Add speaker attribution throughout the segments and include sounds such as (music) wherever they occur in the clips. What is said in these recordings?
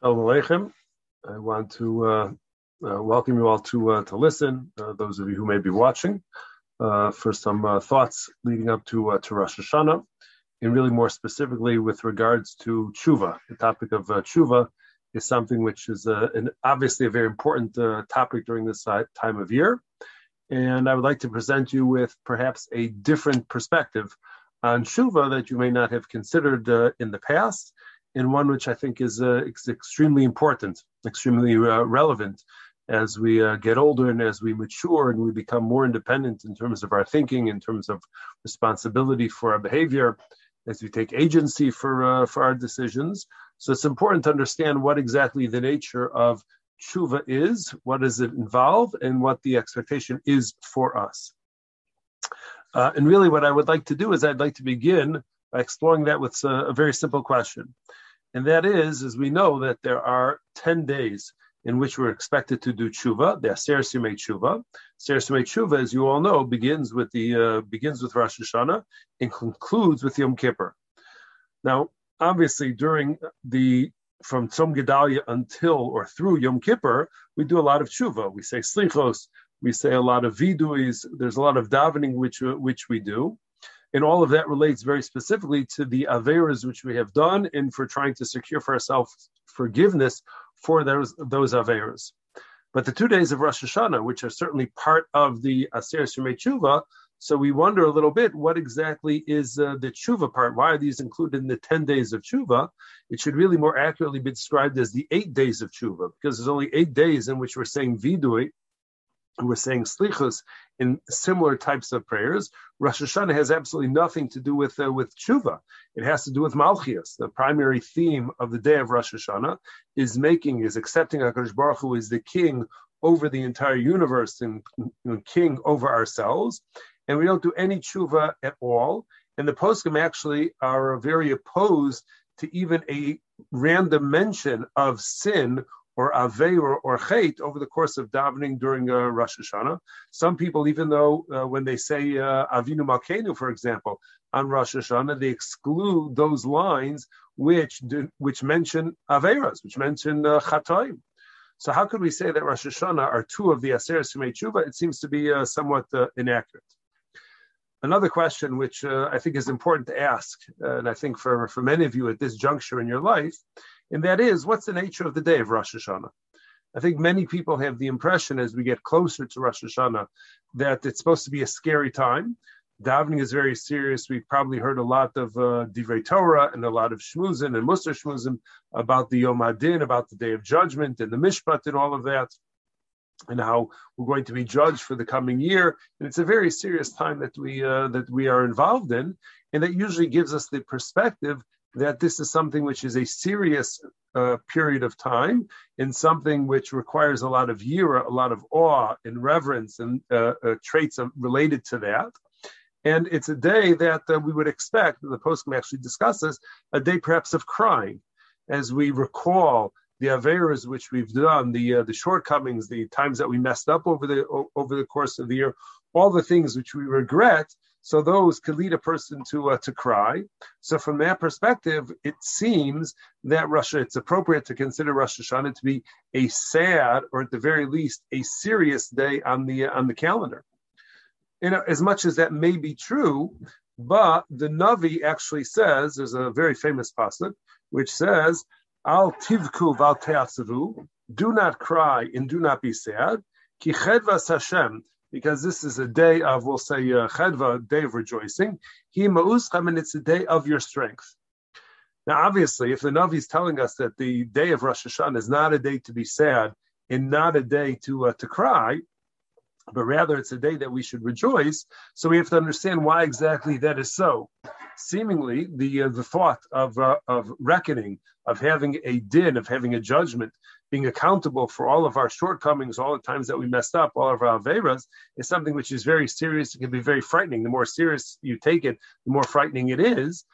Speaker 1: Shalom Aleichem. I want to uh, uh, welcome you all to uh, to listen, uh, those of you who may be watching, uh, for some uh, thoughts leading up to to Rosh Hashanah, and really more specifically with regards to tshuva. The topic of tshuva is something which is an, obviously a very important topic during this time of year, and I would like to present you with perhaps a different perspective on tshuva that you may not have considered in the past and one which I think is, uh, extremely important, extremely uh, relevant as we uh, get older and as we mature and we become more independent in terms of our thinking, in terms of responsibility for our behavior, as we take agency for uh, for our decisions. So it's important to understand what exactly the nature of tshuva is, what does it involve, and what the expectation is for us. Uh, and really, what I would like to do is I'd like to begin by exploring that with a, a very simple question. And that is, as we know that there are 10 days in which we're expected to do tshuva, the Aseres Yemei tshuva. Aser tshuva, as you all know, begins with the uh, begins with Rosh Hashanah and concludes with Yom Kippur. Now, obviously, during the from Tzom Gedalia until or through Yom Kippur, we do a lot of tshuva. We say slichos, we say a lot of viduis. There's a lot of davening which which we do. And all of that relates very specifically to the Averas which we have done and for trying to secure for ourselves forgiveness for those, those Averas. But the two days of Rosh Hashanah, which are certainly part of the Aseres Yemei Tshuva, so we wonder a little bit what exactly is uh, the tshuva part. Why are these included in the ten days of tshuva? It should really more accurately be described as the eight days of tshuva, because there's only eight days in which we're saying vidui, we're saying slichus in similar types of prayers. Rosh Hashanah has absolutely nothing to do with uh, with tshuva. It has to do with malchias. The primary theme of the day of Rosh Hashanah is making, is accepting Hakadosh Baruch Hu is the king over the entire universe and, and king over ourselves. And we don't do any tshuva at all. And the poskim actually are very opposed to even a random mention of sin or Avei or, Chait over the course of davening during uh, Rosh Hashanah. Some people, even though uh, when they say uh, Avinu Malkeinu, for example, on Rosh Hashanah, they exclude those lines which do, which mention Averas, which mention uh, Chatoim. So how could we say that Rosh Hashanah are two of the Aseres Yemei Tshuva? It seems to be uh, somewhat uh, inaccurate. Another question, which uh, I think is important to ask, uh, and I think for, for many of you at this juncture in your life, and that is what's the nature of the day of Rosh Hashanah? I think many people have the impression as we get closer to Rosh Hashanah that it's supposed to be a scary time. Davening is very serious. We've probably heard a lot of uh, Divrei Torah and a lot of Shmuzin and Musar Shmuzin about the Yom Adin, about the Day of Judgment and the Mishpat and all of that, and how we're going to be judged for the coming year. And it's a very serious time that we uh, that we are involved in, and that usually gives us the perspective that this is something which is a serious uh, period of time and something which requires a lot of yira, a lot of awe and reverence and uh, uh, traits of, related to that. And it's a day that uh, we would expect, the poskim actually discusses, a day perhaps of crying, as we recall the averas which we've done, the uh, the shortcomings, the times that we messed up over the over the course of the year, all the things which we regret so those could lead a person to uh, to cry. So from that perspective, it seems that Russia it's appropriate to consider Rosh Hashanah to be a sad, or at the very least, a serious day on the on the calendar. You know, as much as that may be true, but the Navi actually says there's a very famous pasuk which says, "Al tivku val do not cry and do not be sad." Ki Hashem, because this is a day of, we'll say, uh, chedva, day of rejoicing. He ma'uscham, and it's a day of your strength. Now, obviously, if the Navi is telling us that the day of Rosh Hashanah is not a day to be sad and not a day to uh, to cry, but rather it's a day that we should rejoice. So we have to understand why exactly that is so. Seemingly, the uh, the thought of uh, of reckoning, of having a din, of having a judgment, being accountable for all of our shortcomings, all the times that we messed up, all of our averas, is something which is very serious. It can be very frightening. The more serious you take it, the more frightening it is.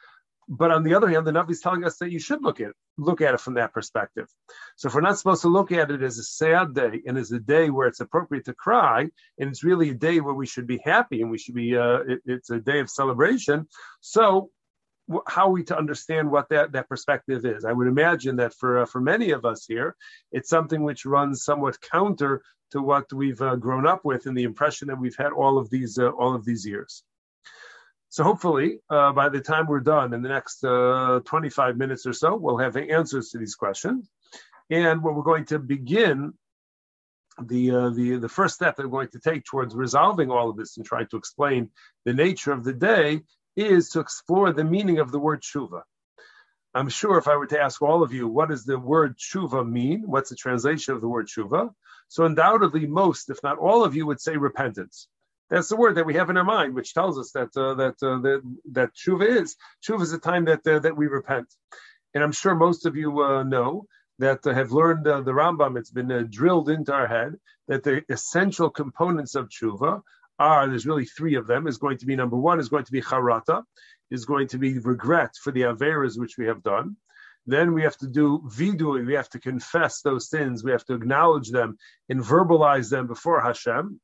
Speaker 1: But on the other hand, the Navi is telling us that you should look at it, look at it from that perspective. So if we're not supposed to look at it as a sad day and as a day where it's appropriate to cry, and it's really a day where we should be happy and we should be, uh, it, it's a day of celebration. So how are we to understand what that, that perspective is? I would imagine that for uh, for many of us here, it's something which runs somewhat counter to what we've uh, grown up with and the impression that we've had all of these uh, all of these years. So hopefully, uh, by the time we're done in the next uh, 25 minutes or so, we'll have answers to these questions. And what we're going to begin the uh, the the first step that we're going to take towards resolving all of this and trying to explain the nature of the day is to explore the meaning of the word tshuva. I'm sure if I were to ask all of you, what does the word tshuva mean? What's the translation of the word tshuva? So undoubtedly, most, if not all of you, would say repentance. That's the word that we have in our mind, which tells us that uh, that, uh, that that tshuva is tshuva is a time that uh, that we repent. And I'm sure most of you uh, know that uh, have learned uh, the Rambam. It's been drilled into our head that the essential components of tshuva are, there's really three of them, is going to be number one, is going to be charata, is going to be regret for the averas which we have done. Then we have to do vidui, we have to confess those sins, we have to acknowledge them and verbalize them before Hashem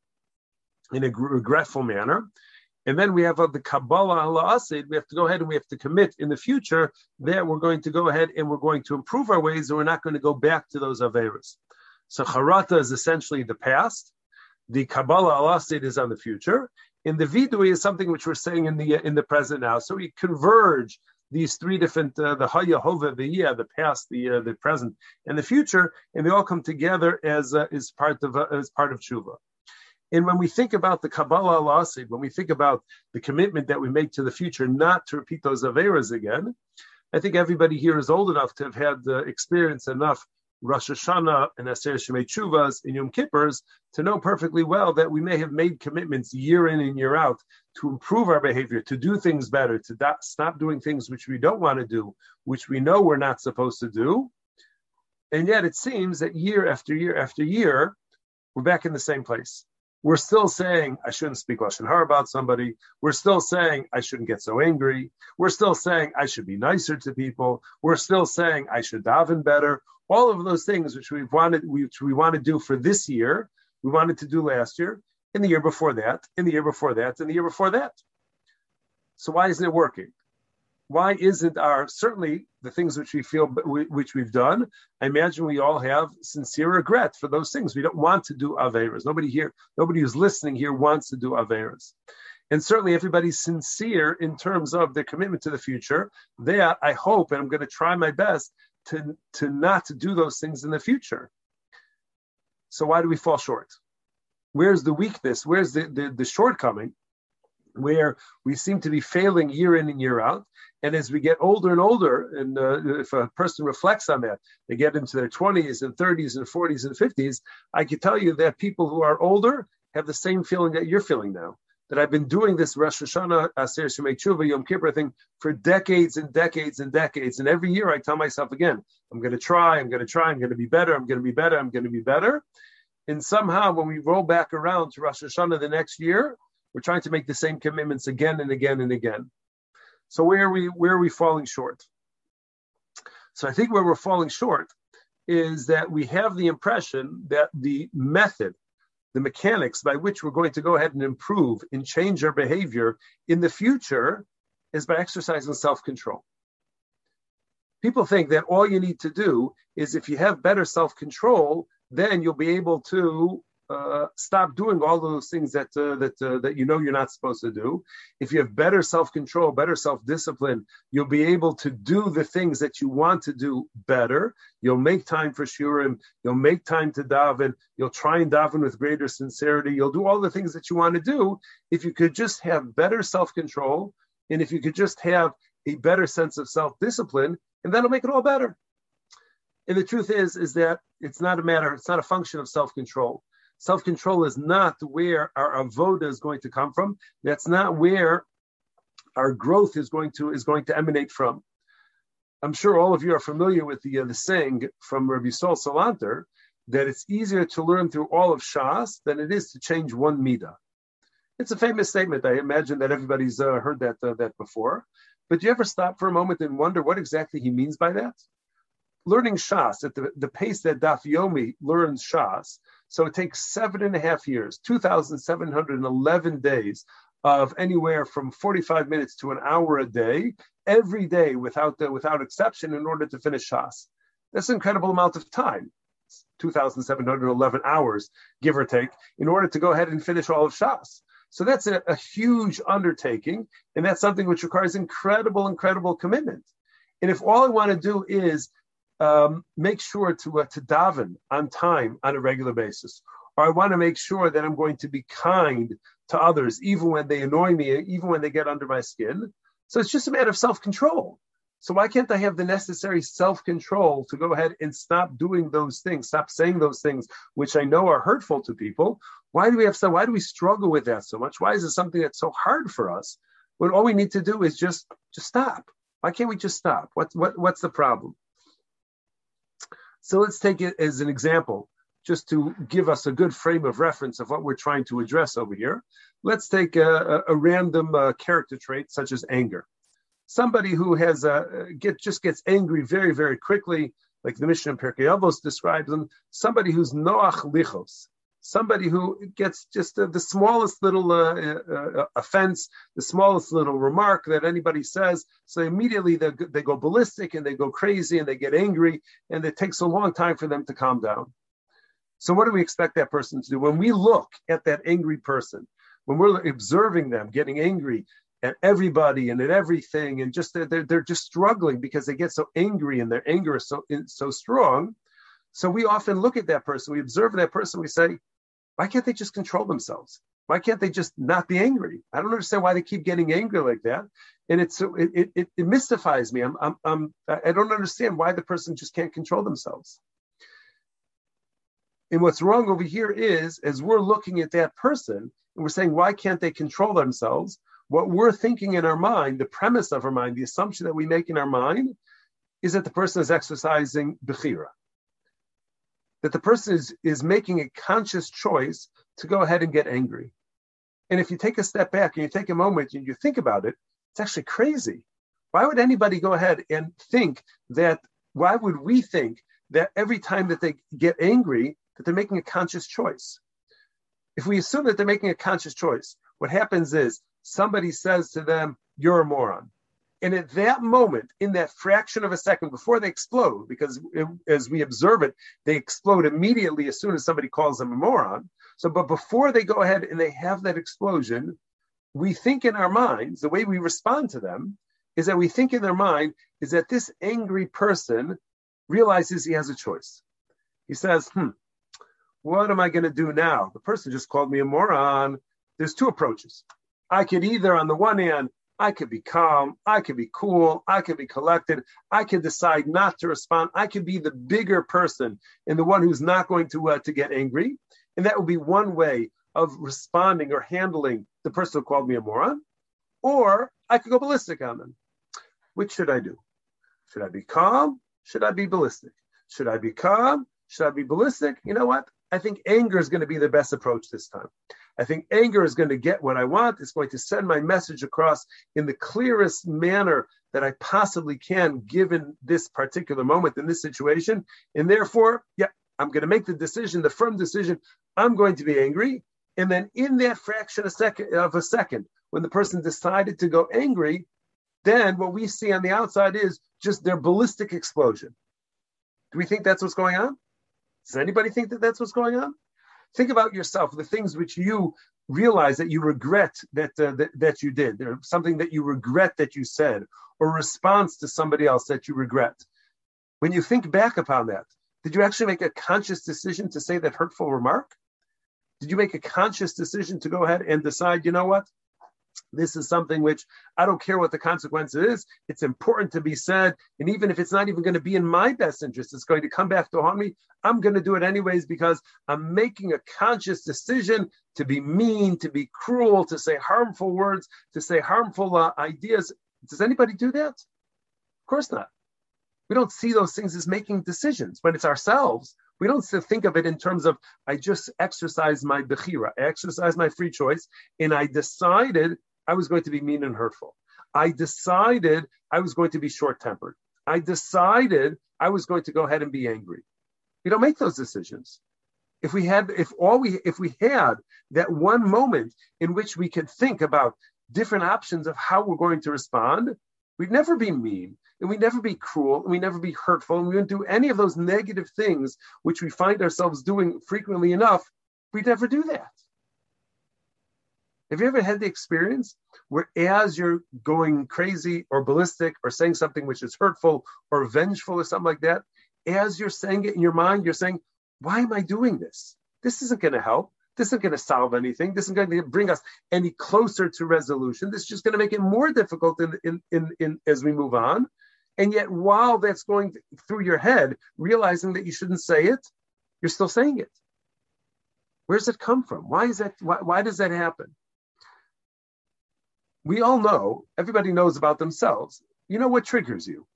Speaker 1: in a regretful manner. And then we have uh, the Kabbalah al ha'asid. We have to go ahead and we have to commit in the future that we're going to go ahead and we're going to improve our ways and we're not going to go back to those Averas. So Charata is essentially the past the Kabbalah Allah state is on the future, and the Vidui is something which we're saying in the in the present now. So we converge these three different uh, the Hayahova, the yeah, the past, the uh, the present, and the future, and they all come together as uh, as part of uh, as part of tshuva. And when we think about the Kabbalah Allah when we think about the commitment that we make to the future, not to repeat those averas again, I think everybody here is old enough to have had uh, experience enough Rosh Hashanah and Aseres Yemei Chuvas and Yom Kippurs to know perfectly well that we may have made commitments year in and year out to improve our behavior, to do things better, to stop doing things which we don't want to do, which we know we're not supposed to do. And yet it seems that year after year after year, we're back in the same place. We're still saying I shouldn't speak lashon hara about somebody. We're still saying I shouldn't get so angry. We're still saying I should be nicer to people. We're still saying I should daven better all of those things which we wanted, which we want to do for this year, we wanted to do last year, in the year before that, in the year before that, in the year before that. So why isn't it working? Why isn't our certainly the things which we feel which we've done? I imagine we all have sincere regret for those things. We don't want to do averas. Nobody here, nobody who's listening here wants to do averas and certainly everybody's sincere in terms of their commitment to the future. That I hope, and I'm going to try my best to, to not do those things in the future. So why do we fall short? Where's the weakness? Where's the, the, the shortcoming? Where we seem to be failing year in and year out. And as we get older and older, and uh, if a person reflects on that, they get into their 20s and 30s and 40s and 50s, I can tell you that people who are older have the same feeling that you're feeling now that I've been doing this Rosh Hashanah, uh, Aseres Yemei Tshuva, Yom Kippur thing for decades and decades and decades. And every year I tell myself again, I'm going to try, I'm going to try, I'm going to be better, I'm going to be better, I'm going to be better. And somehow when we roll back around to Rosh Hashanah the next year, we're trying to make the same commitments again and again and again. So where are we where are we falling short? So I think where we're falling short is that we have the impression that the method the mechanics by which we're going to go ahead and improve and change our behavior in the future is by exercising self control. People think that all you need to do is if you have better self control, then you'll be able to uh, stop doing all those things that uh, that uh, that you know you're not supposed to do. If you have better self control, better self discipline, you'll be able to do the things that you want to do better. You'll make time for shiurim. You'll make time to daven. You'll try and daven with greater sincerity. You'll do all the things that you want to do if you could just have better self control and if you could just have a better sense of self discipline, and that'll make it all better. And the truth is, is that it's not a matter, it's not a function of self control. Self control is not where our avoda is going to come from. That's not where our growth is going to is going to emanate from. I'm sure all of you are familiar with the uh, the saying from Rabbi Sol Salanter that it's easier to learn through all of Shas than it is to change one midah. It's a famous statement. I imagine that everybody's uh, heard that uh, that before. But do you ever stop for a moment and wonder what exactly he means by that? Learning Shas at the, the pace that Daf Yomi learns Shas so it takes seven and a half years, 2,711 days of anywhere from 45 minutes to an hour a day every day without the, without exception in order to finish Shas. That's an incredible amount of time. 2,711 hours, give or take, in order to go ahead and finish all of Shas. So that's a, a huge undertaking, and that's something which requires incredible, incredible commitment. And if all I want to do is um, make sure to uh, to daven on time on a regular basis, or I want to make sure that I'm going to be kind to others, even when they annoy me, even when they get under my skin. So it's just a matter of self control. So why can't I have the necessary self-control to go ahead and stop doing those things, stop saying those things which I know are hurtful to people? Why do we have so why do we struggle with that so much? Why is it something that's so hard for us? When all we need to do is just just stop. Why can't we just stop? What, what what's the problem? So let's take it as an example, just to give us a good frame of reference of what we're trying to address over here. Let's take a, a, a random uh, character trait such as anger somebody who has a get just gets angry very very quickly, like the Mishnah in Pirkei Avos describes them, somebody who's noach lichos, somebody who gets just uh, the smallest little uh, uh, offense, the smallest little remark that anybody says, so immediately they, they go ballistic and they go crazy and they get angry, and it takes a long time for them to calm down. So, what do we expect that person to do? When we look at that angry person, when we're observing them getting angry, at everybody and at everything, and just they're, they're just struggling because they get so angry and their anger is so so strong. So we often look at that person, we observe that person, we say, why can't they just control themselves? Why can't they just not be angry? I don't understand why they keep getting angry like that. And it's it, it, it mystifies me. I'm, I'm, I'm I don't understand why the person just can't control themselves. And what's wrong over here is, as we're looking at that person and we're saying, why can't they control themselves? what we're thinking in our mind, the premise of our mind, the assumption that we make in our mind, is that the person is exercising bechira. That the person is, is making a conscious choice to go ahead and get angry. And if you take a step back and you take a moment and you think about it, it's actually crazy. Why would anybody go ahead and think that, why would we think that every time that they get angry, that they're making a conscious choice? If we assume that they're making a conscious choice, what happens is somebody says to them, You're a moron. And at that moment, in that fraction of a second before they explode, because it, as we observe it, they explode immediately as soon as somebody calls them a moron. So, but before they go ahead and they have that explosion, we think in our minds, the way we respond to them is that we think in their mind is that this angry person realizes he has a choice. He says, hmm, what am I going to do now? The person just called me a moron. There's two approaches. I could either, on the one hand, I could be calm, I could be cool, I could be collected, I could decide not to respond, I could be the bigger person and the one who's not going to uh, to get angry, and that would be one way of responding or handling the person who called me a moron, or I could go ballistic on them. Which should I do? Should I be calm? Should I be ballistic? Should I be calm? Should I be ballistic? You know what? I think anger is going to be the best approach this time. I think anger is going to get what I want. It's going to send my message across in the clearest manner that I possibly can, given this particular moment in this situation. And therefore, yeah, I'm going to make the decision, the firm decision. I'm going to be angry. And then in that fraction of, second, of a second, when the person decided to go angry, then what we see on the outside is just their ballistic explosion. Do we think that's what's going on? Does anybody think that that's what's going on? Think about yourself, the things which you realize that you regret that, uh, that, that you did, or something that you regret that you said, or response to somebody else that you regret. When you think back upon that, did you actually make a conscious decision to say that hurtful remark? Did you make a conscious decision to go ahead and decide, you know what? This is something which I don't care what the consequence is. It's important to be said. And even if it's not even going to be in my best interest, it's going to come back to haunt me. I'm going to do it anyways because I'm making a conscious decision to be mean, to be cruel, to say harmful words, to say harmful uh, ideas. Does anybody do that? Of course not. We don't see those things as making decisions. When it's ourselves, we don't think of it in terms of I just exercised my bechira, I exercised my free choice, and I decided I was going to be mean and hurtful. I decided I was going to be short tempered. I decided I was going to go ahead and be angry. We don't make those decisions. If we had, if all we, if we had that one moment in which we could think about different options of how we're going to respond, We'd never be mean, and we'd never be cruel, and we'd never be hurtful, and we wouldn't do any of those negative things which we find ourselves doing frequently enough. We'd never do that. Have you ever had the experience where, as you're going crazy or ballistic or saying something which is hurtful or vengeful or something like that, as you're saying it in your mind, you're saying, Why am I doing this? This isn't going to help. This isn't going to solve anything. This isn't going to bring us any closer to resolution. This is just going to make it more difficult in, in, in, in as we move on. And yet, while that's going through your head, realizing that you shouldn't say it, you're still saying it. Where does it come from? Why is that? Why, why does that happen? We all know, everybody knows about themselves. You know what triggers you.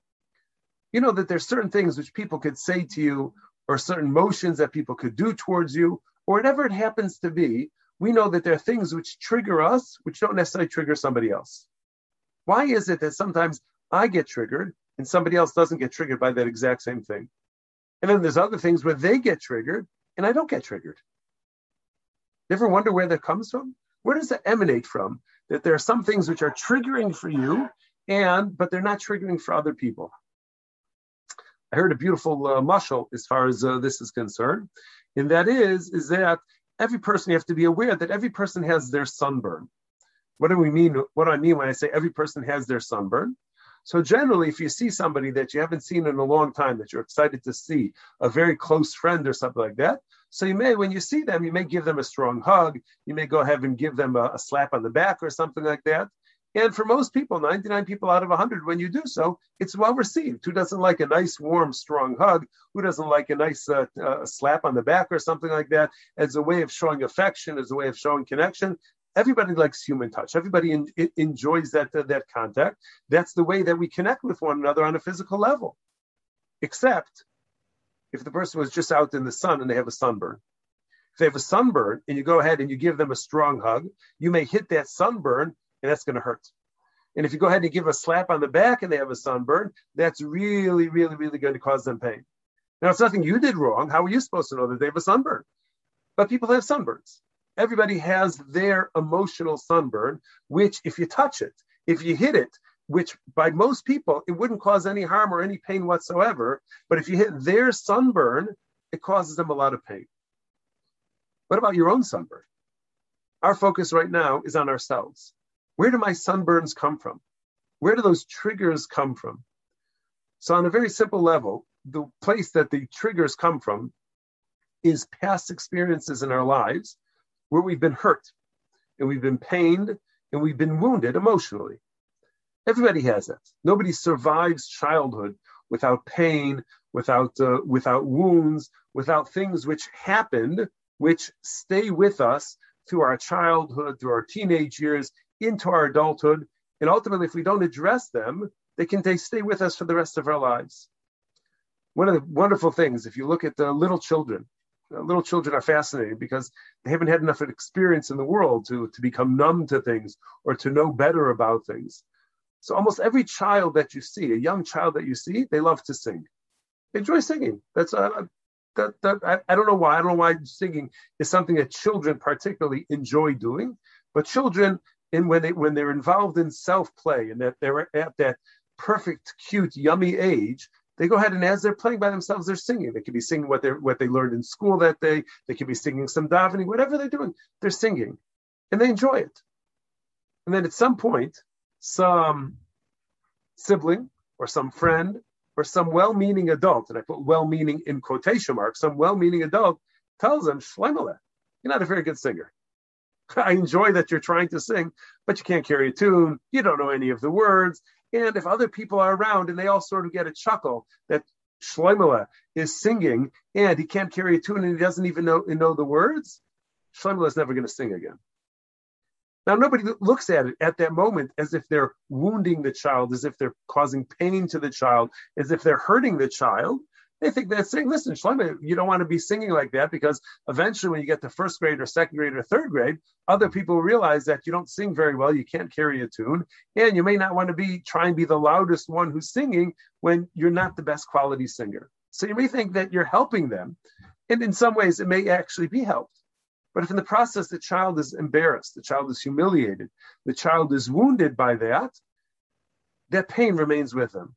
Speaker 1: You know that there's certain things which people could say to you, or certain motions that people could do towards you, or whatever it happens to be. We know that there are things which trigger us, which don't necessarily trigger somebody else. Why is it that sometimes I get triggered and somebody else doesn't get triggered by that exact same thing? And then there's other things where they get triggered and I don't get triggered. You ever wonder where that comes from? Where does that emanate from? That there are some things which are triggering for you, and but they're not triggering for other people. I heard a beautiful uh, mushal as far as uh, this is concerned, and that is is that every person you have to be aware that every person has their sunburn. What do we mean? What do I mean when I say every person has their sunburn? So generally, if you see somebody that you haven't seen in a long time, that you're excited to see, a very close friend or something like that, so you may, when you see them, you may give them a strong hug. You may go ahead and give them a, a slap on the back or something like that. And for most people, 99 people out of 100, when you do so, it's well received. Who doesn't like a nice, warm, strong hug? Who doesn't like a nice uh, uh, slap on the back or something like that as a way of showing affection, as a way of showing connection? Everybody likes human touch. Everybody in, enjoys that, uh, that contact. That's the way that we connect with one another on a physical level. Except if the person was just out in the sun and they have a sunburn. If they have a sunburn and you go ahead and you give them a strong hug, you may hit that sunburn and that's going to hurt. And if you go ahead and give a slap on the back and they have a sunburn, that's really, really, really going to cause them pain. Now, it's nothing you did wrong. How are you supposed to know that they have a sunburn? But people have sunburns. Everybody has their emotional sunburn, which if you touch it, if you hit it, which by most people, it wouldn't cause any harm or any pain whatsoever. But if you hit their sunburn, it causes them a lot of pain. What about your own sunburn? Our focus right now is on ourselves. Where do my sunburns come from? Where do those triggers come from? So, on a very simple level, the place that the triggers come from is past experiences in our lives where we've been hurt and we've been pained and we've been wounded emotionally. Everybody has that. Nobody survives childhood without pain, without uh, without wounds, without things which happened, which stay with us through our childhood, through our teenage years, into our adulthood, and ultimately, if we don't address them, they can they stay with us for the rest of our lives. One of the wonderful things, if you look at the little children, uh, little children are fascinating because they haven't had enough experience in the world to, to become numb to things or to know better about things. So almost every child that you see, a young child that you see, they love to sing. They enjoy singing. That's uh, that, that I, I don't know why. I don't know why singing is something that children particularly enjoy doing. But children, in when they when they're involved in self play and that they're at that perfect, cute, yummy age, they go ahead and as they're playing by themselves, they're singing. They could be singing what they what they learned in school that day. They could be singing some davening, whatever they're doing, they're singing, and they enjoy it. And then at some point, some sibling or some friend or some well-meaning adult, and I put well-meaning in quotation marks, some well-meaning adult tells them, Shlemele, you're not a very good singer. (laughs) I enjoy that you're trying to sing, but you can't carry a tune. You don't know any of the words. And if other people are around and they all sort of get a chuckle that Shloimele is singing and he can't carry a tune and he doesn't even know, know the words, Shloimele is never going to sing again. Now, nobody looks at it at that moment as if they're wounding the child, as if they're causing pain to the child, as if they're hurting the child. They think they're saying, listen, Shlomo, you don't want to be singing like that because eventually when you get to first grade or second grade or third grade, other people realize that you don't sing very well, you can't carry a tune, and you may not want to be try and be the loudest one who's singing when you're not the best quality singer. So you may think that you're helping them. And in some ways, it may actually be helped. But if in the process the child is embarrassed, the child is humiliated, the child is wounded by that, that pain remains with them.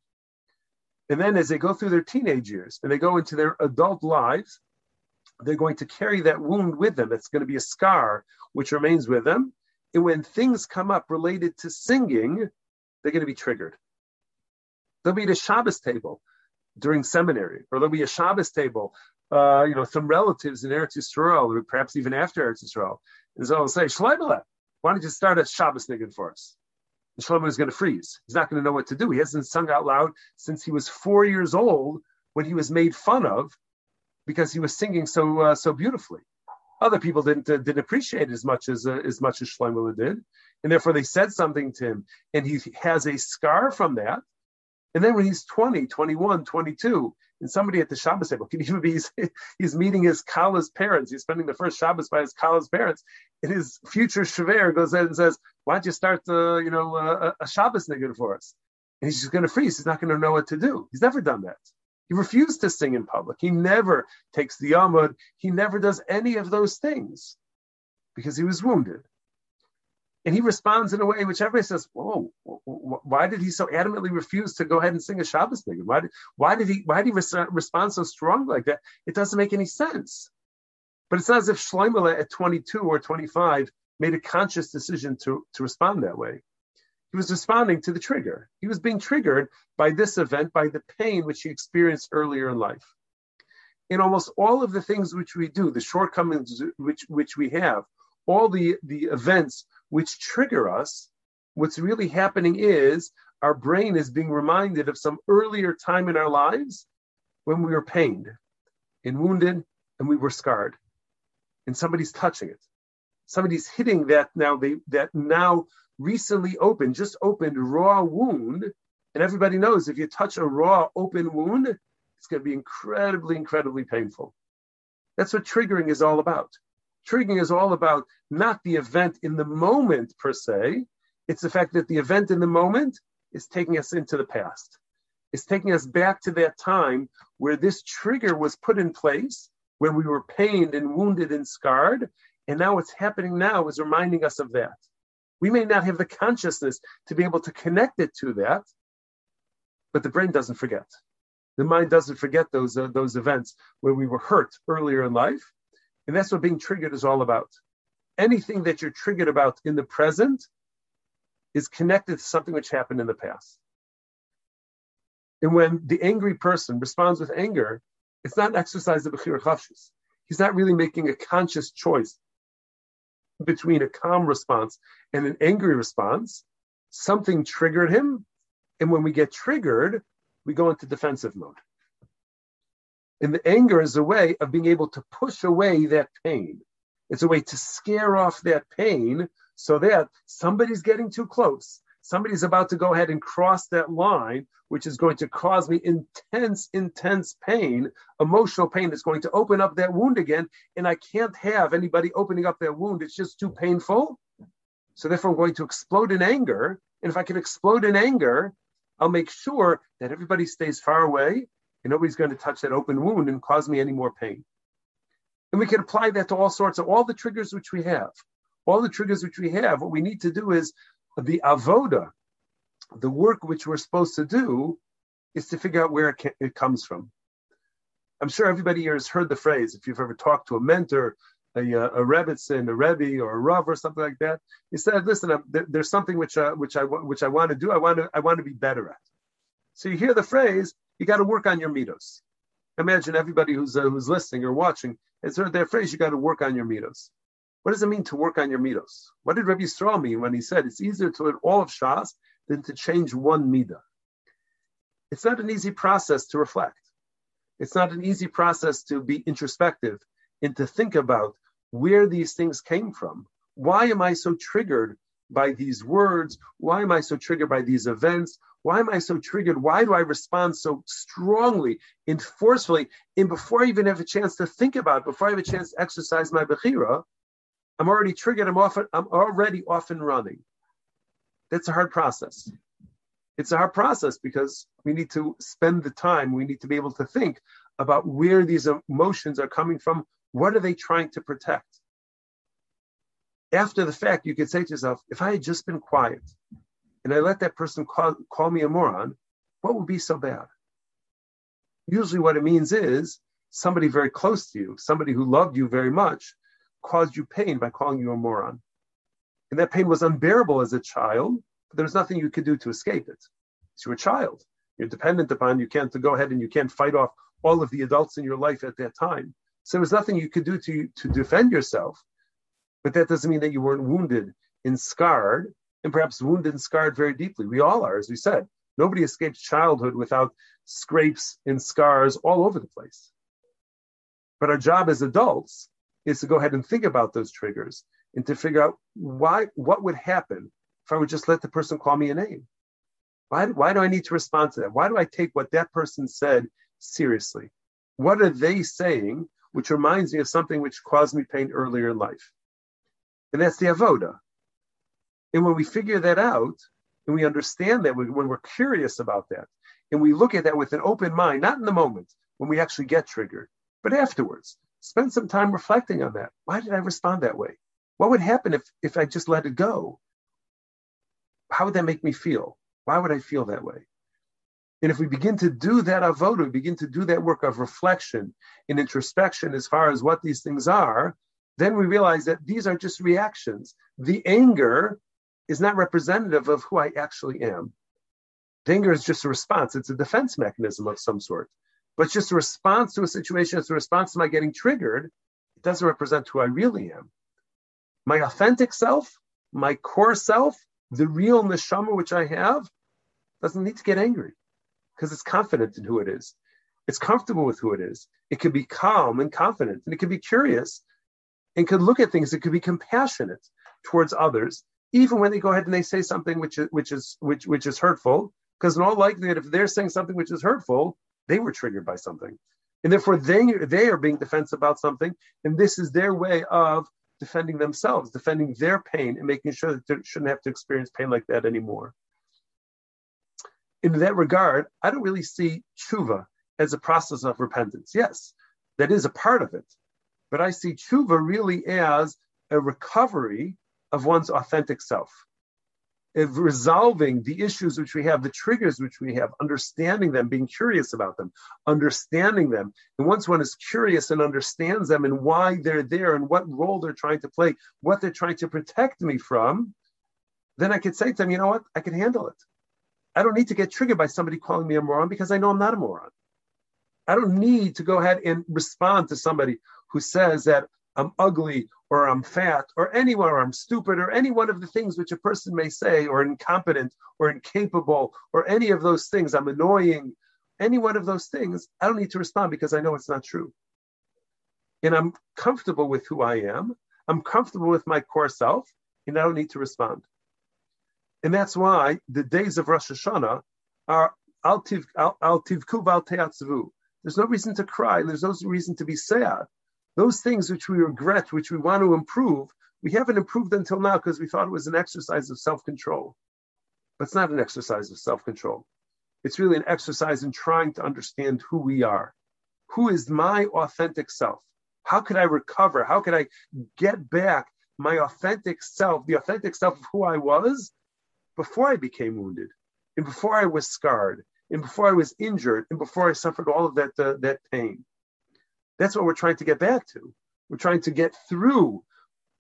Speaker 1: And then as they go through their teenage years and they go into their adult lives, they're going to carry that wound with them. It's going to be a scar which remains with them. And when things come up related to singing, they're going to be triggered. There'll be the Shabbos table during seminary, or there'll be a Shabbos table. Uh, you know, some relatives in Eretz Yisrael, or perhaps even after Eretz Yisrael, and so they'll say, Shlomo, why don't you start a Shabbos niggin for us? And Shlomo is going to freeze. He's not going to know what to do. He hasn't sung out loud since he was four years old when he was made fun of because he was singing so uh, so beautifully. Other people didn't uh, didn't appreciate it as much as uh, as much as Shlomo did, and therefore they said something to him, and he has a scar from that. And then when he's 20, 21, 22, and somebody at the Shabbos table can even be he's, (laughs) he's meeting his Kala's parents. He's spending the first Shabbos by his Kala's parents, and his future shver goes in and says, "Why don't you start the you know uh, a, a Shabbos niggun for us?" And he's just going to freeze. He's not going to know what to do. He's never done that. He refused to sing in public. He never takes the Yamud. He never does any of those things because he was wounded. And he responds in a way which everybody says, "Whoa, why did he so adamantly refuse to go ahead and sing a Shabbos thing? Why did why did he why did he respond so strongly like that? It doesn't make any sense." But it's not as if Shlomo at 22 or 25 made a conscious decision to, to respond that way. He was responding to the trigger. He was being triggered by this event, by the pain which he experienced earlier in life. In almost all of the things which we do, the shortcomings which, which we have, all the, the events which trigger us, what's really happening is our brain is being reminded of some earlier time in our lives when we were pained and wounded and we were scarred. And somebody's touching it. Somebody's hitting that now they that now recently opened, just opened raw wound. And everybody knows if you touch a raw open wound, it's going to be incredibly, incredibly painful. That's what triggering is all about. Triggering is all about not the event in the moment per se, it's the fact that the event in the moment is taking us into the past. It's taking us back to that time where this trigger was put in place when we were pained and wounded and scarred. And now what's happening now is reminding us of that. We may not have the consciousness to be able to connect it to that, but the brain doesn't forget. The mind doesn't forget those, uh, those events where we were hurt earlier in life. And that's what being triggered is all about. Anything that you're triggered about in the present is connected to something which happened in the past. And when the angry person responds with anger, it's not an exercise of Bechira Chofshis. He's not really making a conscious choice between a calm response and an angry response. Something triggered him. And when we get triggered, we go into defensive mode. And the anger is a way of being able to push away that pain. It's a way to scare off that pain so that somebody's getting too close somebody's about to go ahead and cross that line, which is going to cause me intense, intense pain, emotional pain that's going to open up that wound again. And I can't have anybody opening up that wound. It's just too painful. So therefore, I'm going to explode in anger. And if I can explode in anger, I'll make sure that everybody stays far away and nobody's going to touch that open wound and cause me any more pain. And we can apply that to all sorts of all the triggers which we have. All the triggers which we have, what we need to do is the avoda, the work which we're supposed to do, is to figure out where it, can, it comes from. I'm sure everybody here has heard the phrase. If you've ever talked to a mentor, a, uh, a Rebbetzin, a Rebbe, or a Rav, or something like that, he said, "Listen, there, there's something which uh, which I which I want to do. I want to I want to be better at." So you hear the phrase, "You got to work on your midos." Imagine everybody who's uh, who's listening or watching has heard that phrase. You got to work on your midos. What does it mean to work on your midos? What did Rabbi Yisrael mean when he said it's easier to learn all of Shas than to change one midah? It's not an easy process to reflect. It's not an easy process to be introspective and to think about where these things came from. Why am I so triggered by these words? Why am I so triggered by these events? Why am I so triggered? Why do I respond so strongly and forcefully? And before I even have a chance to think about it, before I have a chance to exercise my Bechira, I'm already triggered. I'm off. I'm already off and running. That's a hard process. It's a hard process because we need to spend the time. We need to be able to think about where these emotions are coming from. What are they trying to protect? After the fact, you could say to yourself, if I had just been quiet and I let that person call, call me a moron, what would be so bad? Usually, what it means is somebody very close to you, somebody who loved you very much, caused you pain by calling you a moron. And that pain was unbearable as a child, but there was nothing you could do to escape it. So you're a child. You're dependent upon, you can't go ahead and you can't fight off all of the adults in your life at that time. So there was nothing you could do to, to defend yourself. But that doesn't mean that you weren't wounded and scarred, and perhaps wounded and scarred very deeply. We all are, as we said. Nobody escapes childhood without scrapes and scars all over the place. But our job as adults is to go ahead and think about those triggers and to figure out why what would happen if I would just let the person call me a name. Why, why do I need to respond to that? Why do I take what that person said seriously? What are they saying which reminds me of something which caused me pain earlier in life? And that's the avoda. And when we figure that out and we understand that, when we're curious about that, and we look at that with an open mind, not in the moment when we actually get triggered, but afterwards, spend some time reflecting on that. Why did I respond that way? What would happen if, if I just let it go? How would that make me feel? Why would I feel that way? And if we begin to do that avoda, we begin to do that work of reflection and introspection as far as what these things are, then we realize that these are just reactions. The anger is not representative of who I actually am. Anger is just a response, it's a defense mechanism of some sort. But it's just a response to a situation, it's a response to my getting triggered. It doesn't represent who I really am. My authentic self, my core self, the real neshama which I have, doesn't need to get angry because it's confident in who it is. It's comfortable with who it is. It can be calm and confident, and it can be curious and can look at things. It could be compassionate towards others, even when they go ahead and they say something which is which is which which is hurtful. Because in all likelihood, if they're saying something which is hurtful, they were triggered by something, and therefore they they are being defensive about something, and this is their way of defending themselves, defending their pain, and making sure that they shouldn't have to experience pain like that anymore in that regard, I don't really see tshuva as a process of repentance. Yes, that is a part of it. But I see tshuva really as a recovery of one's authentic self, of resolving the issues which we have, the triggers which we have, understanding them, being curious about them, understanding them. And once one is curious and understands them and why they're there and what role they're trying to play, what they're trying to protect me from, then I could say to them, you know what, I can handle it. I don't need to get triggered by somebody calling me a moron because I know I'm not a moron. I don't need to go ahead and respond to somebody who says that I'm ugly or I'm fat or anyone or I'm stupid or any one of the things which a person may say or incompetent or incapable or any of those things. I'm annoying. Any one of those things, I don't need to respond because I know it's not true. And I'm comfortable with who I am. I'm comfortable with my core self, and I don't need to respond. And that's why the days of Rosh Hashanah are al tivku val. There's no reason to cry. There's no reason to be sad. Those things which we regret, which we want to improve, we haven't improved until now because we thought it was an exercise of self-control. But it's not an exercise of self-control. It's really an exercise in trying to understand who we are. Who is my authentic self? How could I recover? How could I get back my authentic self, the authentic self of who I was, before I became wounded, and before I was scarred, and before I was injured, and before I suffered all of that uh, that pain. That's what we're trying to get back to. We're trying to get through,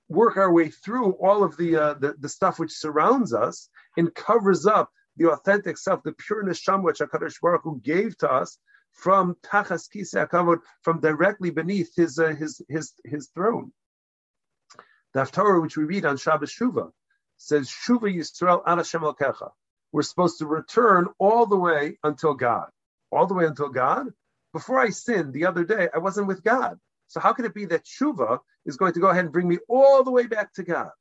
Speaker 1: work our way through all of the uh, the, the stuff which surrounds us and covers up the authentic self, the pure neshama which Hakadosh Baruch Hu gave to us from tachas kisei from directly beneath his uh, his his his throne. The Haftarah which we read on Shabbos Shuvah says Shuva Yisrael Ad Hashem. We're supposed to return all the way until God, all the way until God. Before I sinned the other day, I wasn't with God. So how can it be that Shuva is going to go ahead and bring me all the way back to God?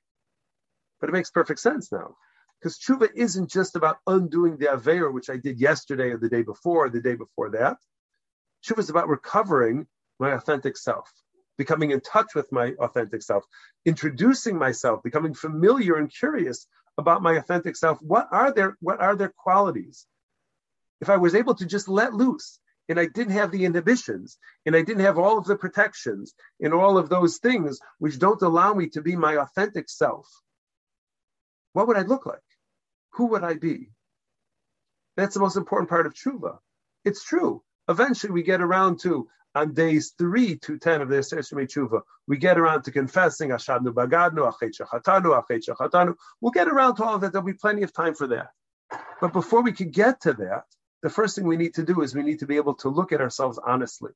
Speaker 1: But it makes perfect sense now. Because tshuva isn't just about undoing the Aveir, which I did yesterday or the day before or the day before that. Tshuva is about recovering my authentic self becoming in touch with my authentic self, introducing myself, becoming familiar and curious about my authentic self. What are their what are their qualities? If I was able to just let loose and I didn't have the inhibitions and I didn't have all of the protections and all of those things which don't allow me to be my authentic self, what would I look like? who would I be? That's the most important part of tshuva. It's true. Eventually, we get around to on days three to ten of the Seshme Tshuva, we get around to confessing Ashadnu Bagadnu, Achetzachatanu, Achetzachatanu. We'll get around to all of that. There'll be plenty of time for that. But before we can get to that, the first thing we need to do is we need to be able to look at ourselves honestly.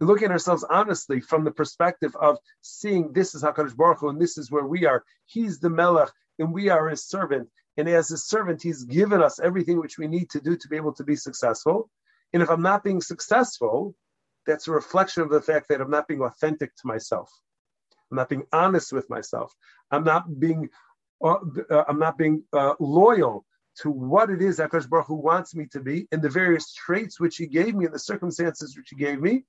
Speaker 1: Look at ourselves honestly from the perspective of seeing this is Hakadosh Baruch Hu, and this is where we are. He's the Melech, and we are His servant. And as His servant, He's given us everything which we need to do to be able to be successful. And if I'm not being successful, that's a reflection of the fact that I'm not being authentic to myself. I'm not being honest with myself. I'm not being uh, uh, I'm not being uh, loyal to what it is Akash Baruch Hu wants me to be and the various traits which He gave me and the circumstances which He gave me,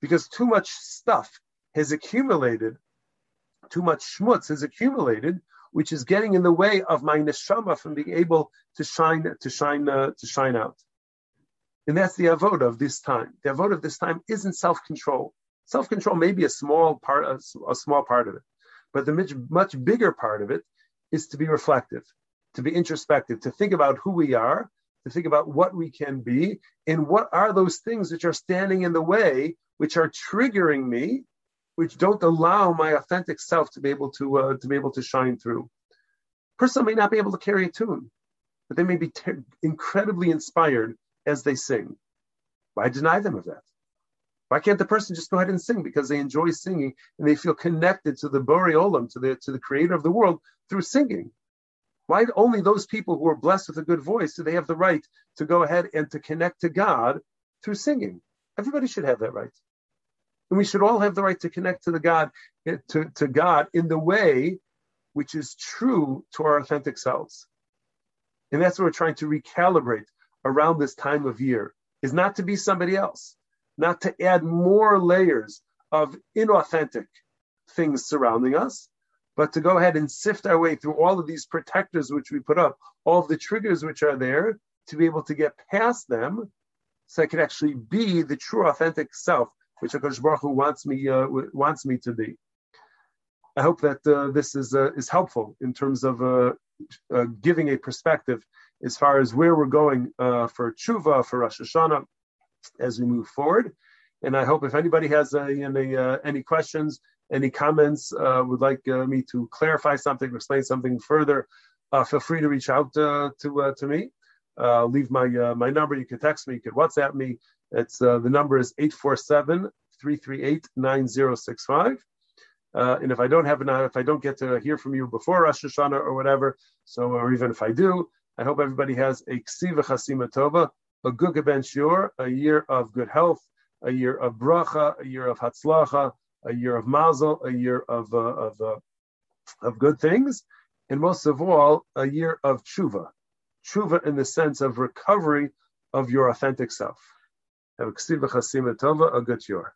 Speaker 1: because too much stuff has accumulated, too much schmutz has accumulated, which is getting in the way of my neshama from being able to shine to shine uh, to shine out. And that's the avoda of this time. The avoda of this time isn't self-control. Self-control may be a small part, a, a small part of it, but the much, much bigger part of it is to be reflective, to be introspective, to think about who we are, to think about what we can be, and what are those things which are standing in the way, which are triggering me, which don't allow my authentic self to be able to uh, to be able to shine through. Person may not be able to carry a tune, but they may be ter- incredibly inspired as they sing. Why deny them of that? Why can't the person just go ahead and sing because they enjoy singing and they feel connected to the Bori Olam, to the to the creator of the world through singing? Why only those people who are blessed with a good voice do they have the right to go ahead and to connect to God through singing? Everybody should have that right. And we should all have the right to connect to the God to, to God in the way which is true to our authentic selves. And that's what we're trying to recalibrate around this time of year is not to be somebody else, not to add more layers of inauthentic things surrounding us, but to go ahead and sift our way through all of these protectors which we put up, all of the triggers which are there, to be able to get past them, so I can actually be the true authentic self, which Hakadosh Baruch Hu wants me uh, wants me to be. I hope that uh, this is uh, is helpful in terms of uh, uh, giving a perspective as far as where we're going uh, for tshuva, for Rosh Hashanah, as we move forward. And I hope if anybody has any any questions, any comments, uh, would like uh, me to clarify something, explain something further, uh, feel free to reach out uh, to uh, to me. Uh, leave my my number. You can text me. You can WhatsApp me. It's the number is 847 338 9065. and if I don't have enough, if I don't get to hear from you before Rosh Hashanah or whatever, so or even if I do, I hope everybody has a ksiva chasima tova, a good ben shur, a year of good health, a year of bracha, a year of hatzlacha, a year of mazel, a year of uh, of uh, of good things, and most of all, a year of tshuva, tshuva in the sense of recovery of your authentic self. Have a ksiva chasima tova, a good year.